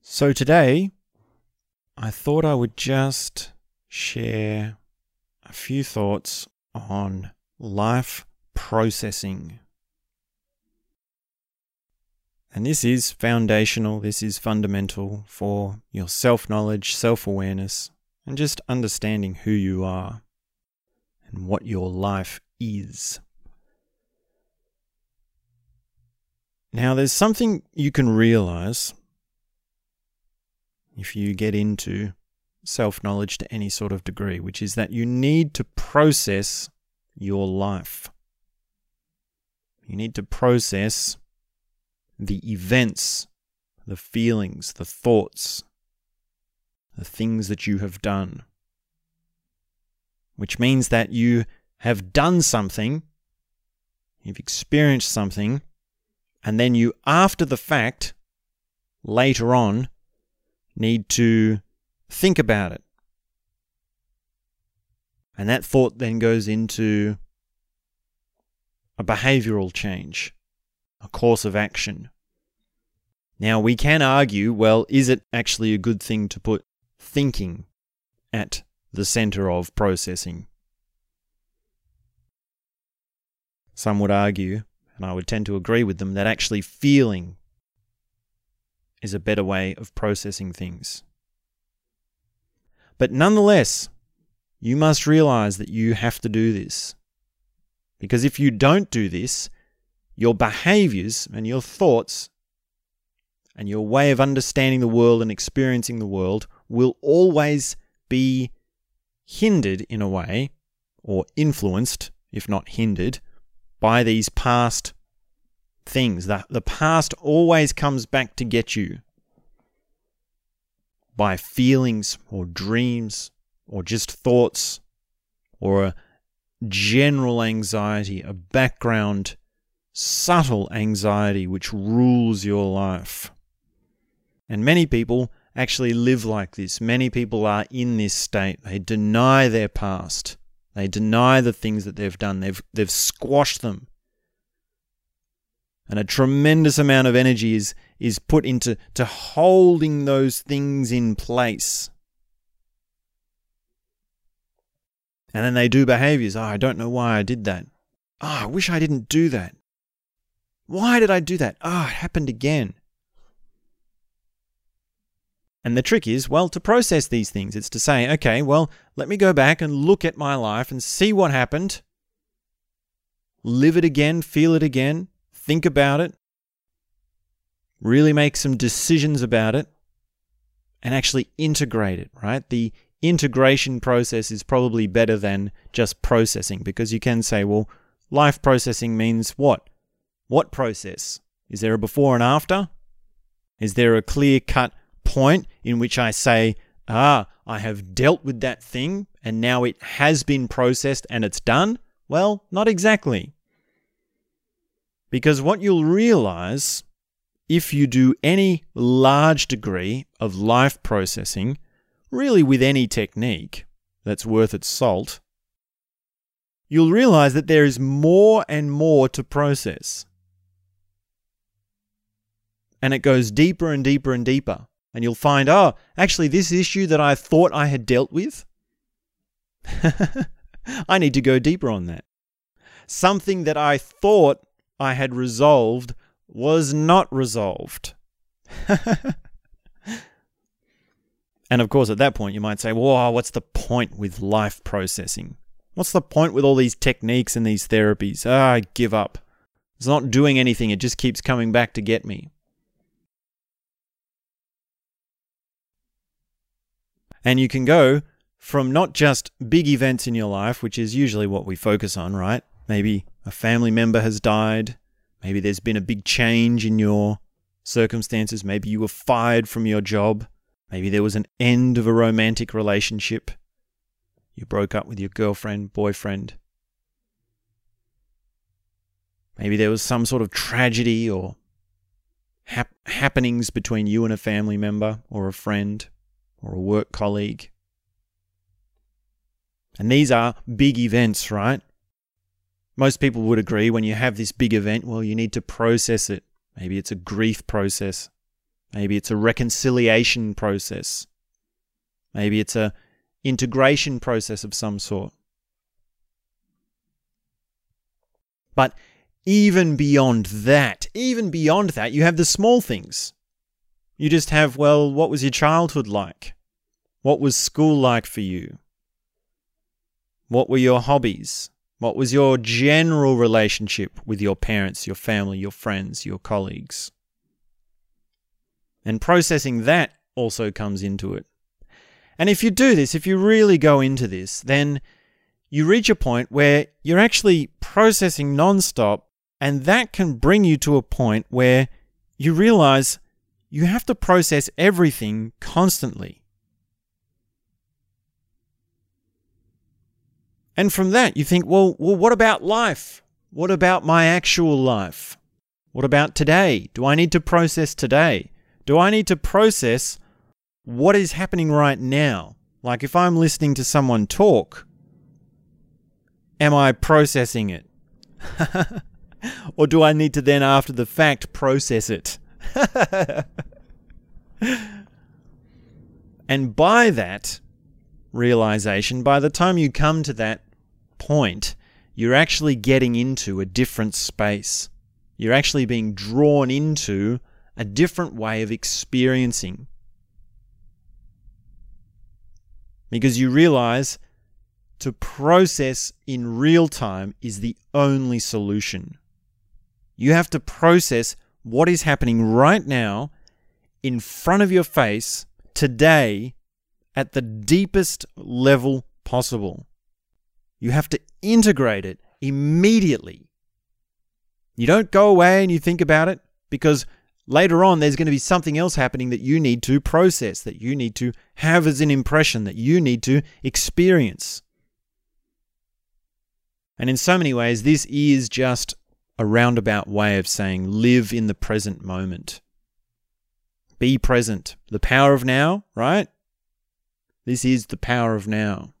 So today, I thought I would just share a few thoughts on life processing. And this is foundational, this is fundamental for your self knowledge, self awareness, and just understanding who you are and what your life is. Now, there's something you can realize if you get into self knowledge to any sort of degree, which is that you need to process your life. You need to process the events, the feelings, the thoughts, the things that you have done. Which means that you have done something, you've experienced something, and then you, after the fact, later on, need to think about it. And that thought then goes into a behavioral change, a course of action. Now, we can argue well, is it actually a good thing to put thinking at the center of processing? Some would argue, and I would tend to agree with them, that actually feeling is a better way of processing things. But nonetheless, you must realize that you have to do this. Because if you don't do this, your behaviors and your thoughts and your way of understanding the world and experiencing the world will always be hindered in a way, or influenced, if not hindered, by these past things. The, the past always comes back to get you by feelings or dreams or just thoughts or a general anxiety, a background, subtle anxiety which rules your life. And many people actually live like this. Many people are in this state. They deny their past. They deny the things that they've done. They've, they've squashed them and a tremendous amount of energy is is put into to holding those things in place. And then they do behaviors. Oh, I don't know why I did that. Oh, I wish I didn't do that. Why did I do that? Oh, it happened again. And the trick is, well, to process these things, it's to say, okay, well, let me go back and look at my life and see what happened. Live it again, feel it again, think about it, really make some decisions about it, and actually integrate it, right? The integration process is probably better than just processing because you can say, well, life processing means what? What process? Is there a before and after? Is there a clear cut point in which I say, ah, I have dealt with that thing and now it has been processed and it's done? Well, not exactly. Because what you'll realize if you do any large degree of life processing, really with any technique that's worth its salt, you'll realize that there is more and more to process. And it goes deeper and deeper and deeper. And you'll find, oh, actually, this issue that I thought I had dealt with, I need to go deeper on that. Something that I thought I had resolved was not resolved. and of course, at that point, you might say, Whoa, what's the point with life processing? What's the point with all these techniques and these therapies? Ah, I give up. It's not doing anything, it just keeps coming back to get me. And you can go from not just big events in your life, which is usually what we focus on, right? Maybe a family member has died. Maybe there's been a big change in your circumstances. Maybe you were fired from your job. Maybe there was an end of a romantic relationship. You broke up with your girlfriend, boyfriend. Maybe there was some sort of tragedy or hap- happenings between you and a family member or a friend or a work colleague. And these are big events, right? Most people would agree when you have this big event, well, you need to process it. Maybe it's a grief process. Maybe it's a reconciliation process. Maybe it's a integration process of some sort. But even beyond that, even beyond that, you have the small things. You just have, well, what was your childhood like? What was school like for you? What were your hobbies? What was your general relationship with your parents, your family, your friends, your colleagues? And processing that also comes into it. And if you do this, if you really go into this, then you reach a point where you're actually processing nonstop, and that can bring you to a point where you realize you have to process everything constantly. And from that, you think, well, well, what about life? What about my actual life? What about today? Do I need to process today? Do I need to process what is happening right now? Like if I'm listening to someone talk, am I processing it? or do I need to then, after the fact, process it? and by that realization, by the time you come to that point, you're actually getting into a different space. You're actually being drawn into a different way of experiencing. Because you realize to process in real time is the only solution. You have to process what is happening right now in front of your face today at the deepest level possible. You have to integrate it immediately. You don't go away and you think about it because later on there's going to be something else happening that you need to process, that you need to have as an impression, that you need to experience. And in so many ways, this is just a roundabout way of saying live in the present moment. Be present. The power of now, right? This is the power of now.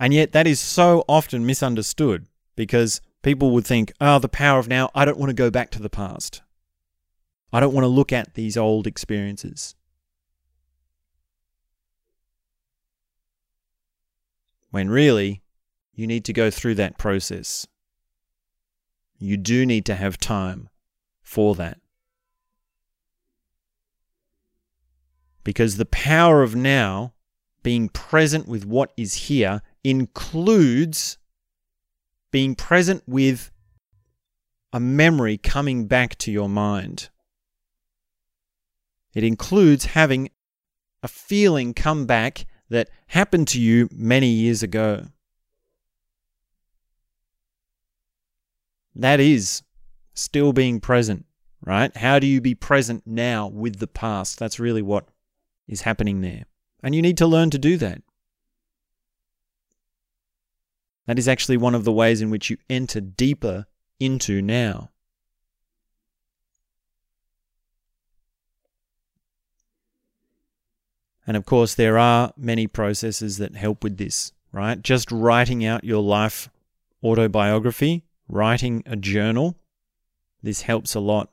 And yet, that is so often misunderstood because people would think, oh, the power of now, I don't want to go back to the past. I don't want to look at these old experiences. When really, you need to go through that process. You do need to have time for that. Because the power of now, being present with what is here, includes being present with a memory coming back to your mind. It includes having a feeling come back that happened to you many years ago. That is still being present, right? How do you be present now with the past? That's really what is happening there. And you need to learn to do that. That is actually one of the ways in which you enter deeper into now. And of course, there are many processes that help with this, right? Just writing out your life autobiography, writing a journal, this helps a lot.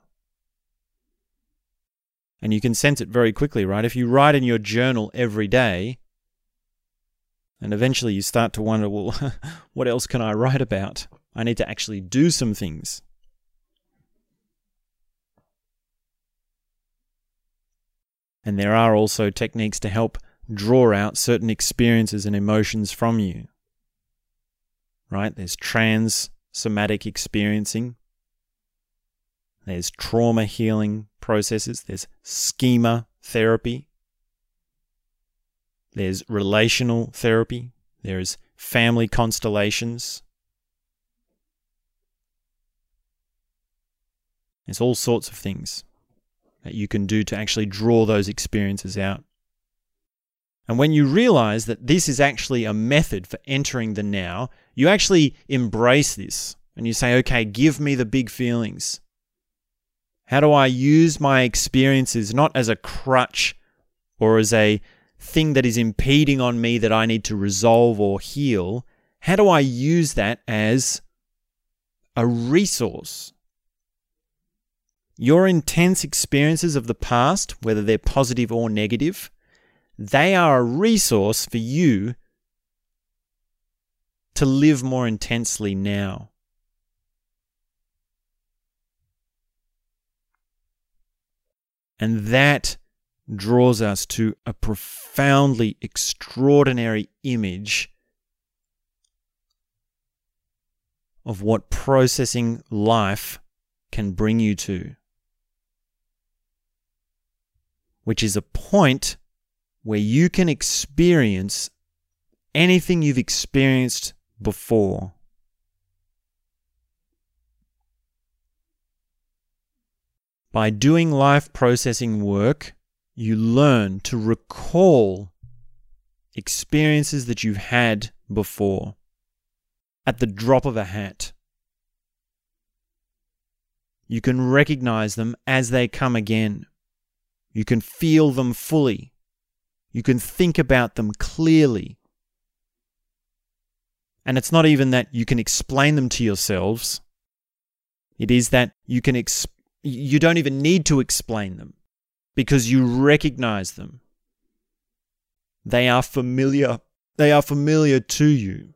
And you can sense it very quickly, right? If you write in your journal every day, and eventually you start to wonder, well, what else can I write about? I need to actually do some things. And there are also techniques to help draw out certain experiences and emotions from you. Right? There's trans somatic experiencing, there's trauma healing processes, there's schema therapy, there's relational therapy, there's family constellations. There's all sorts of things that you can do to actually draw those experiences out. And when you realize that this is actually a method for entering the now, you actually embrace this and you say, okay, give me the big feelings. How do I use my experiences not as a crutch or as a thing that is impeding on me that I need to resolve or heal, how do I use that as a resource? Your intense experiences of the past, whether they're positive or negative, they are a resource for you to live more intensely now. And that draws us to a profoundly extraordinary image of what processing life can bring you to, which is a point where you can experience anything you've experienced before. By doing life processing work, you learn to recall experiences that you've had before at the drop of a hat. You can recognize them as they come again. You can feel them fully. You can think about them clearly. And it's not even that you can explain them to yourselves. It is that you can ex- you don't even need to explain them because you recognize them. They are familiar. They are familiar to you.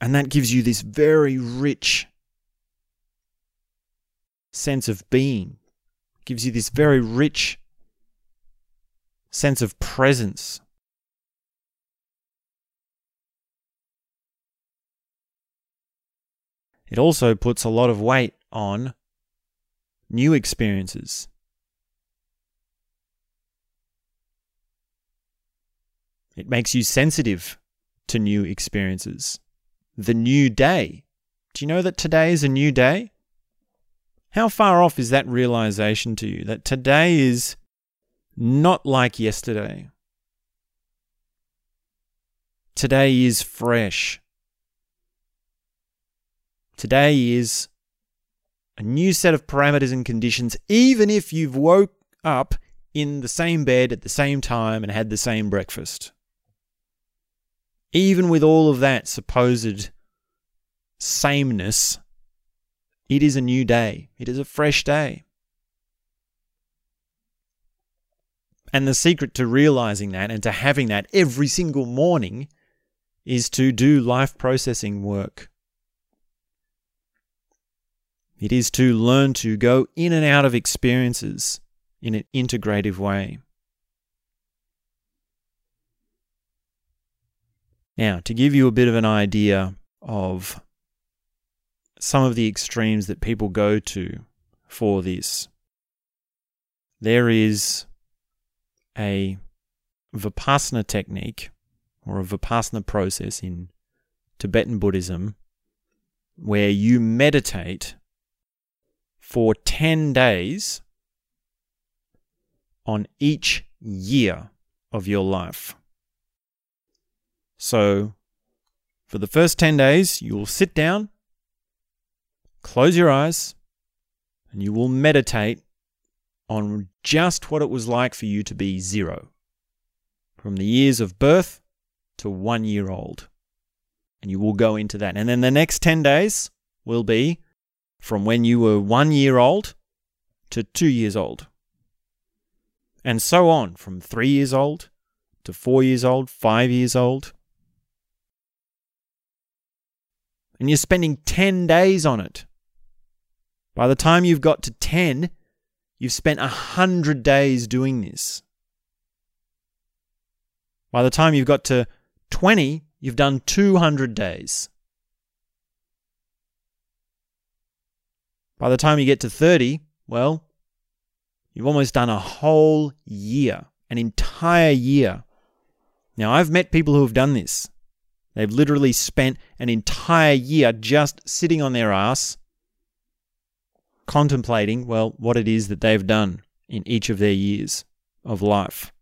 And that gives you this very rich sense of being. Gives you this very rich sense of presence. It also puts a lot of weight on new experiences. It makes you sensitive to new experiences. The new day. Do you know that today is a new day? How far off is that realization to you that today is not like yesterday? Today is fresh. Today is a new set of parameters and conditions, even if you've woke up in the same bed at the same time and had the same breakfast. Even with all of that supposed sameness, it is a new day. It is a fresh day. And the secret to realizing that and to having that every single morning is to do life processing work. It is to learn to go in and out of experiences in an integrative way. Now, to give you a bit of an idea of some of the extremes that people go to for this, there is a Vipassana technique or a Vipassana process in Tibetan Buddhism where you meditate for 10 days on each year of your life. So, for the first 10 days, you will sit down, close your eyes, and you will meditate on just what it was like for you to be zero from the years of birth to one year old. And you will go into that. And then the next 10 days will be from when you were one year old to two years old. And so on from three years old to four years old, five years old. And you're spending 10 days on it. By the time you've got to 10, you've spent 100 days doing this. By the time you've got to 20, you've done 200 days. By the time you get to 30, well, you've almost done a whole year, an entire year. Now, I've met people who have done this. They've literally spent an entire year just sitting on their ass, contemplating, well, what it is that they've done in each of their years of life.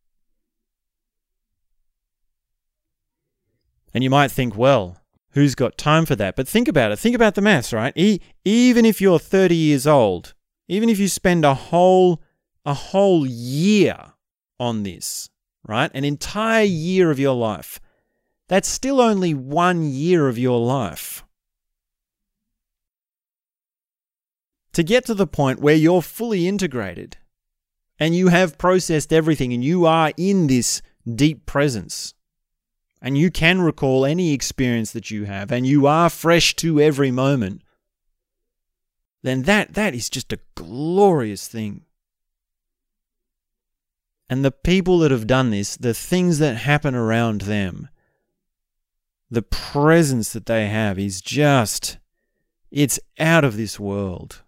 And you might think, well, who's got time for that? But think about it. Think about the maths, right? E- even if you're 30 years old, even if you spend a whole a whole year on this, right? An entire year of your life. That's still only one year of your life. to get to the point where you're fully integrated and you have processed everything and you are in this deep presence and you can recall any experience that you have and you are fresh to every moment then that that is just a glorious thing. And the people that have done this the things that happen around them the presence that they have is just it's out of this world.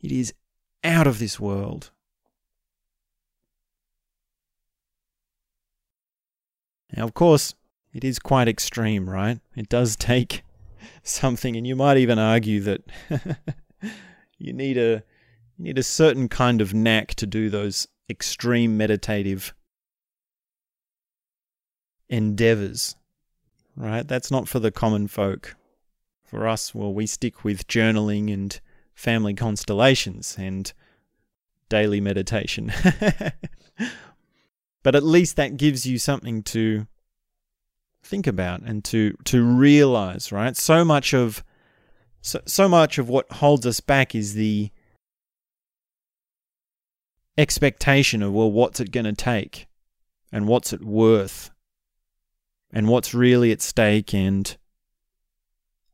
It is out of this world Now, of course, it is quite extreme, right? It does take something, and you might even argue that you need a you need a certain kind of knack to do those extreme meditative endeavors, right? That's not for the common folk. For us, well, we stick with journaling and family constellations and daily meditation. But at least that gives you something to think about and to to realize, right? So much of so, so much of what holds us back is the expectation of well what's it going to take? And what's it worth? And what's really at stake? And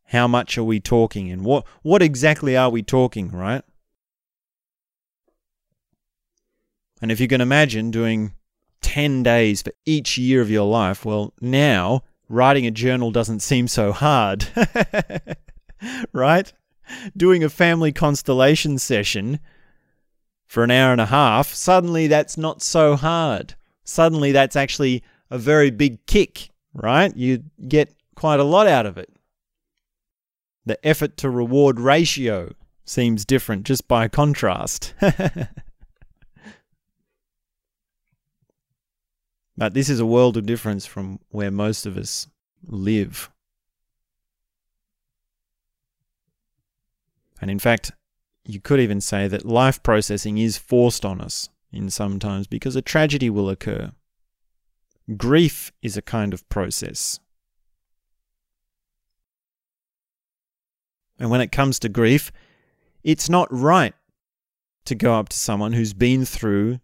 how much are we talking? And what what exactly are we talking right? And if you can imagine doing 10 days for each year of your life, well, now writing a journal doesn't seem so hard. right? Doing a family constellation session for an hour and a half, suddenly that's not so hard. Suddenly that's actually a very big kick, right? You get quite a lot out of it. The effort to reward ratio seems different just by contrast. But this is a world of difference from where most of us live. And in fact, you could even say that life processing is forced on us in some times because a tragedy will occur. Grief is a kind of process. And when it comes to grief, it's not right to go up to someone who's been through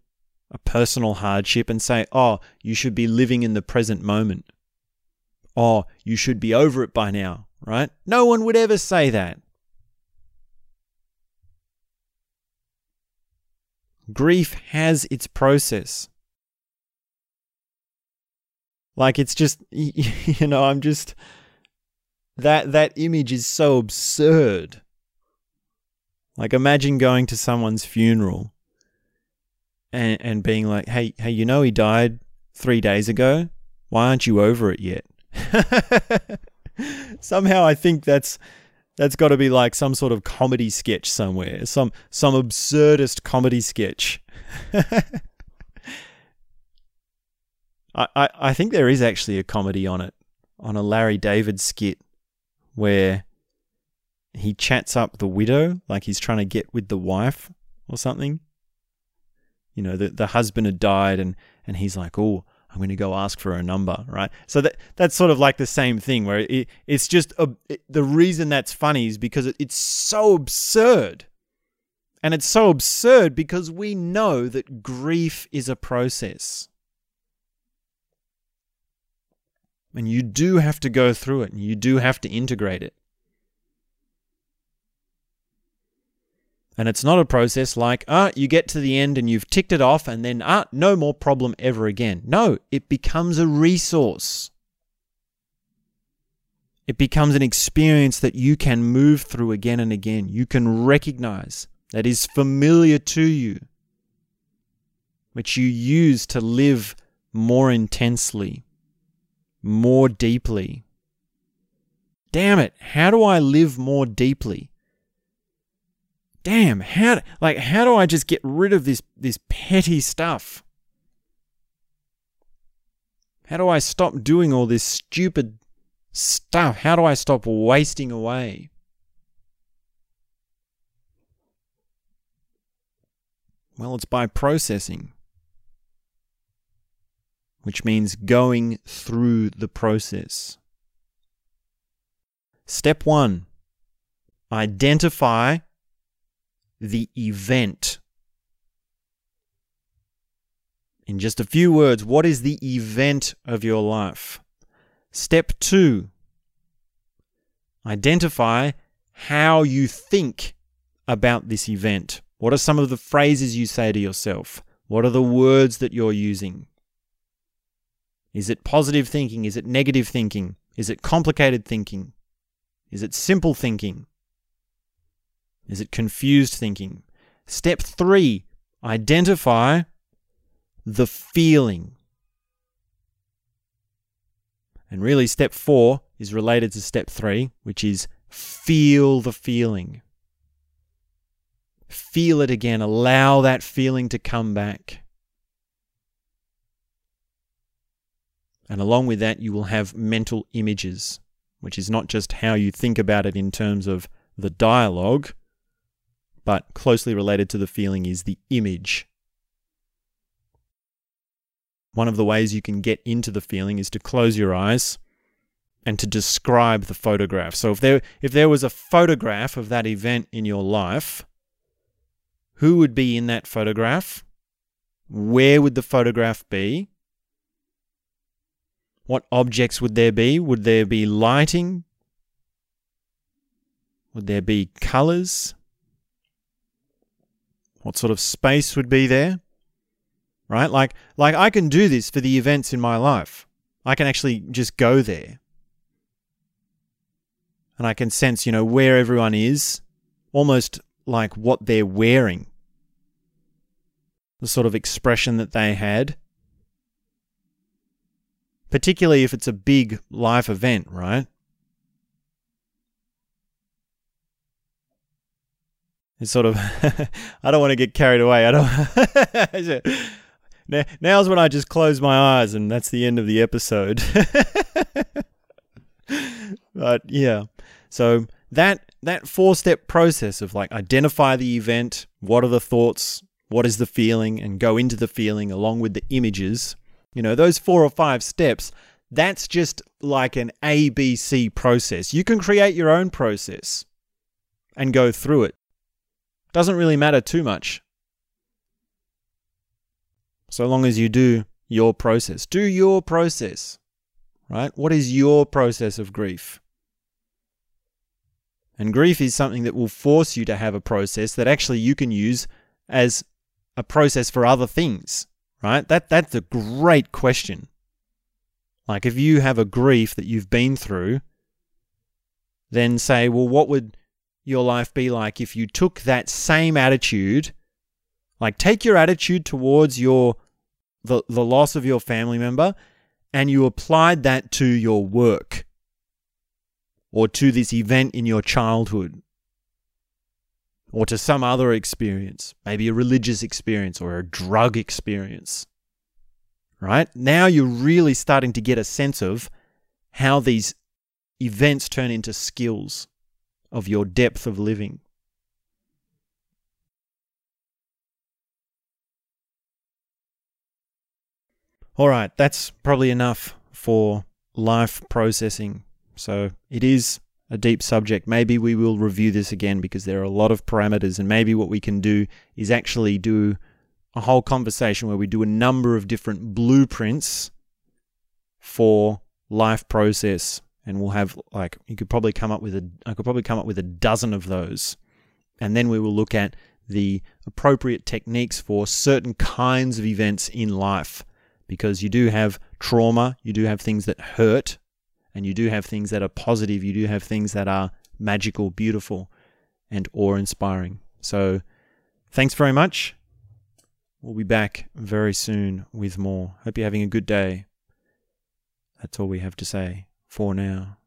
a personal hardship and say, oh, you should be living in the present moment. Oh, you should be over it by now, right? No one would ever say that. Grief has its process. Like it's just, you know, I'm just, that, that image is so absurd. Like imagine going to someone's funeral and and being like, "Hey, hey, you know he died 3 days ago. Why aren't you over it yet?" Somehow I think that's that's got to be like some sort of comedy sketch somewhere. Some some absurdist comedy sketch. I, I, I think there is actually a comedy on it, on a Larry David skit where he chats up the widow, like he's trying to get with the wife or something you know, the, the husband had died and, and he's like, oh, I'm going to go ask for a number, right? So that that's sort of like the same thing where it, it's just a, it, the reason that's funny is because it, it's so absurd. And it's so absurd because we know that grief is a process. And you do have to go through it and you do have to integrate it. And it's not a process like, ah, you get to the end and you've ticked it off and then, ah, no more problem ever again. No, it becomes a resource. It becomes an experience that you can move through again and again. You can recognize that is familiar to you, which you use to live more intensely, more deeply. Damn it, how do I live more deeply? Damn, how like how do I just get rid of this this petty stuff? How do I stop doing all this stupid stuff? How do I stop wasting away? Well, it's by processing, which means going through the process. Step one identify the event. In just a few words, what is the event of your life? Step two identify how you think about this event. What are some of the phrases you say to yourself? What are the words that you're using? Is it positive thinking? Is it negative thinking? Is it complicated thinking? Is it simple thinking? Is it confused thinking? Step three identify the feeling. And really, step four is related to step three, which is feel the feeling. Feel it again. Allow that feeling to come back. And along with that, you will have mental images, which is not just how you think about it in terms of the dialogue, but closely related to the feeling is the image. One of the ways you can get into the feeling is to close your eyes and to describe the photograph. So if there if there was a photograph of that event in your life, who would be in that photograph? Where would the photograph be? What objects would there be? Would there be lighting? Would there be colors? What sort of space would be there? Right? Like like I can do this for the events in my life. I can actually just go there. And I can sense, you know, where everyone is, almost like what they're wearing. The sort of expression that they had particularly if it's a big life event, right? It's sort of, I don't want to get carried away. I don't. Now's when I just close my eyes, and that's the end of the episode. but yeah, so that that four step process of like identify the event, what are the thoughts, what is the feeling, and go into the feeling along with the images you know, those four or five steps, that's just like an ABC process. You can create your own process and go through it. Doesn't really matter too much. So long as you do your process. Do your process. Right? What is your process of grief? And grief is something that will force you to have a process that actually you can use as a process for other things right? That that's a great question. Like if you have a grief that you've been through, then say, well, what would your life be like if you took that same attitude, like take your attitude towards your the, the loss of your family member and you applied that to your work or to this event in your childhood or to some other experience, maybe a religious experience or a drug experience. Right? Now you're really starting to get a sense of how these events turn into skills of your depth of living. All right, that's probably enough for life processing. So it is a deep subject. Maybe we will review this again because there are a lot of parameters, and maybe what we can do is actually do a whole conversation where we do a number of different blueprints for life process and we'll have like you could probably come up with a I could probably come up with a dozen of those and then we will look at the appropriate techniques for certain kinds of events in life because you do have trauma, you do have things that hurt and you do have things that are positive, you do have things that are magical, beautiful, and awe inspiring. So, thanks very much. We'll be back very soon with more. Hope you're having a good day. That's all we have to say for now.